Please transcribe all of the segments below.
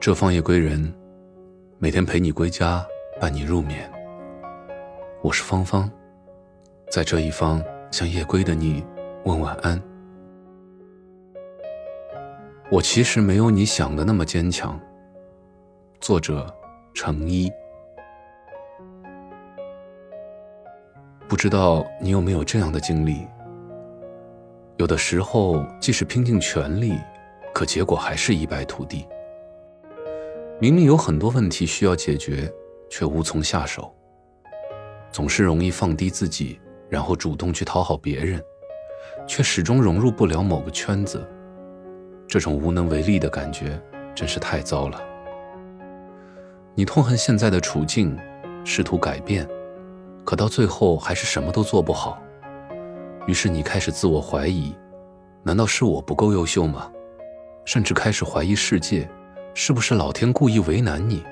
这方夜归人，每天陪你归家，伴你入眠。我是芳芳，在这一方向夜归的你问晚安。我其实没有你想的那么坚强。作者：程一。不知道你有没有这样的经历？有的时候，即使拼尽全力，可结果还是一败涂地。明明有很多问题需要解决，却无从下手。总是容易放低自己，然后主动去讨好别人，却始终融入不了某个圈子。这种无能为力的感觉真是太糟了。你痛恨现在的处境，试图改变，可到最后还是什么都做不好。于是你开始自我怀疑，难道是我不够优秀吗？甚至开始怀疑世界，是不是老天故意为难你？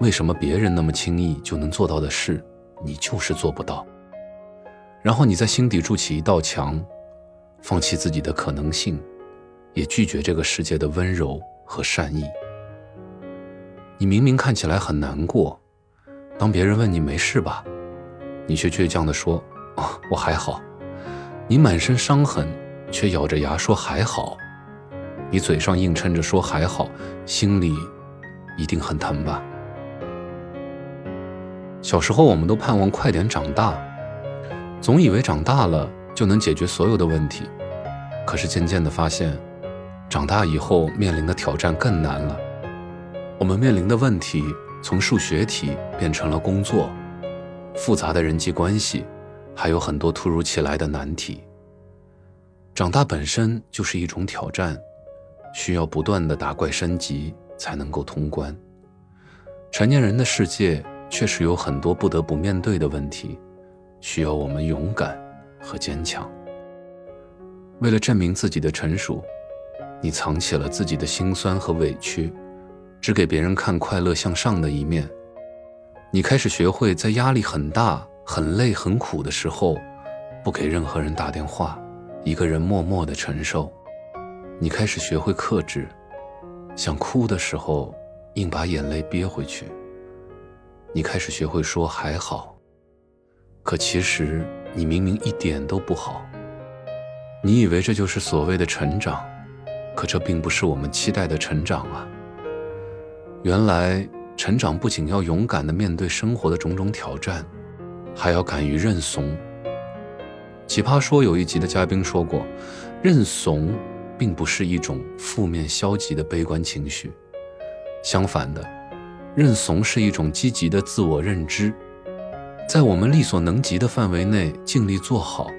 为什么别人那么轻易就能做到的事，你就是做不到？然后你在心底筑起一道墙，放弃自己的可能性，也拒绝这个世界的温柔和善意。你明明看起来很难过，当别人问你没事吧，你却倔强地说：“啊，我还好。”你满身伤痕，却咬着牙说还好。你嘴上硬撑着说还好，心里一定很疼吧？小时候，我们都盼望快点长大，总以为长大了就能解决所有的问题。可是渐渐的发现，长大以后面临的挑战更难了。我们面临的问题从数学题变成了工作，复杂的人际关系。还有很多突如其来的难题。长大本身就是一种挑战，需要不断的打怪升级才能够通关。成年人的世界确实有很多不得不面对的问题，需要我们勇敢和坚强。为了证明自己的成熟，你藏起了自己的辛酸和委屈，只给别人看快乐向上的一面。你开始学会在压力很大。很累很苦的时候，不给任何人打电话，一个人默默的承受。你开始学会克制，想哭的时候，硬把眼泪憋回去。你开始学会说还好，可其实你明明一点都不好。你以为这就是所谓的成长，可这并不是我们期待的成长啊。原来成长不仅要勇敢的面对生活的种种挑战。还要敢于认怂。奇葩说有一集的嘉宾说过，认怂并不是一种负面消极的悲观情绪，相反的，认怂是一种积极的自我认知，在我们力所能及的范围内尽力做好，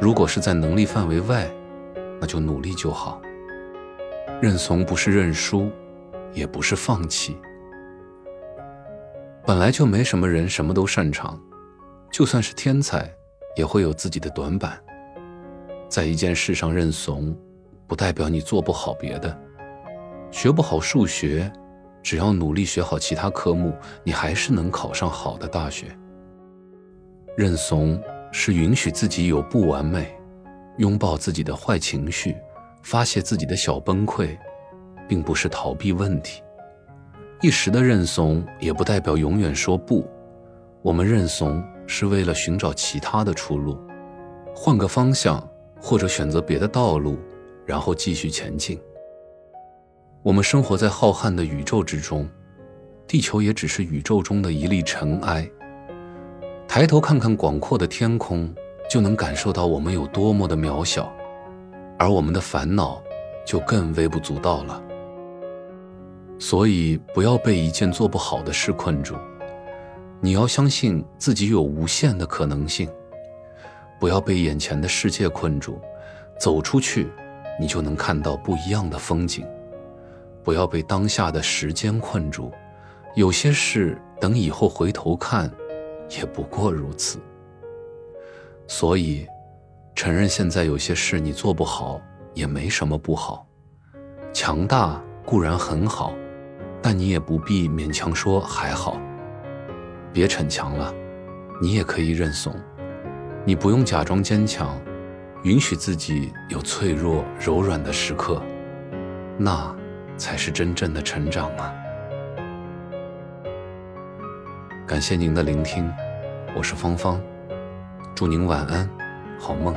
如果是在能力范围外，那就努力就好。认怂不是认输，也不是放弃。本来就没什么人什么都擅长。就算是天才，也会有自己的短板。在一件事上认怂，不代表你做不好别的。学不好数学，只要努力学好其他科目，你还是能考上好的大学。认怂是允许自己有不完美，拥抱自己的坏情绪，发泄自己的小崩溃，并不是逃避问题。一时的认怂，也不代表永远说不。我们认怂。是为了寻找其他的出路，换个方向，或者选择别的道路，然后继续前进。我们生活在浩瀚的宇宙之中，地球也只是宇宙中的一粒尘埃。抬头看看广阔的天空，就能感受到我们有多么的渺小，而我们的烦恼就更微不足道了。所以，不要被一件做不好的事困住。你要相信自己有无限的可能性，不要被眼前的世界困住，走出去，你就能看到不一样的风景。不要被当下的时间困住，有些事等以后回头看，也不过如此。所以，承认现在有些事你做不好，也没什么不好。强大固然很好，但你也不必勉强说还好。别逞强了，你也可以认怂。你不用假装坚强，允许自己有脆弱、柔软的时刻，那才是真正的成长啊！感谢您的聆听，我是芳芳，祝您晚安，好梦。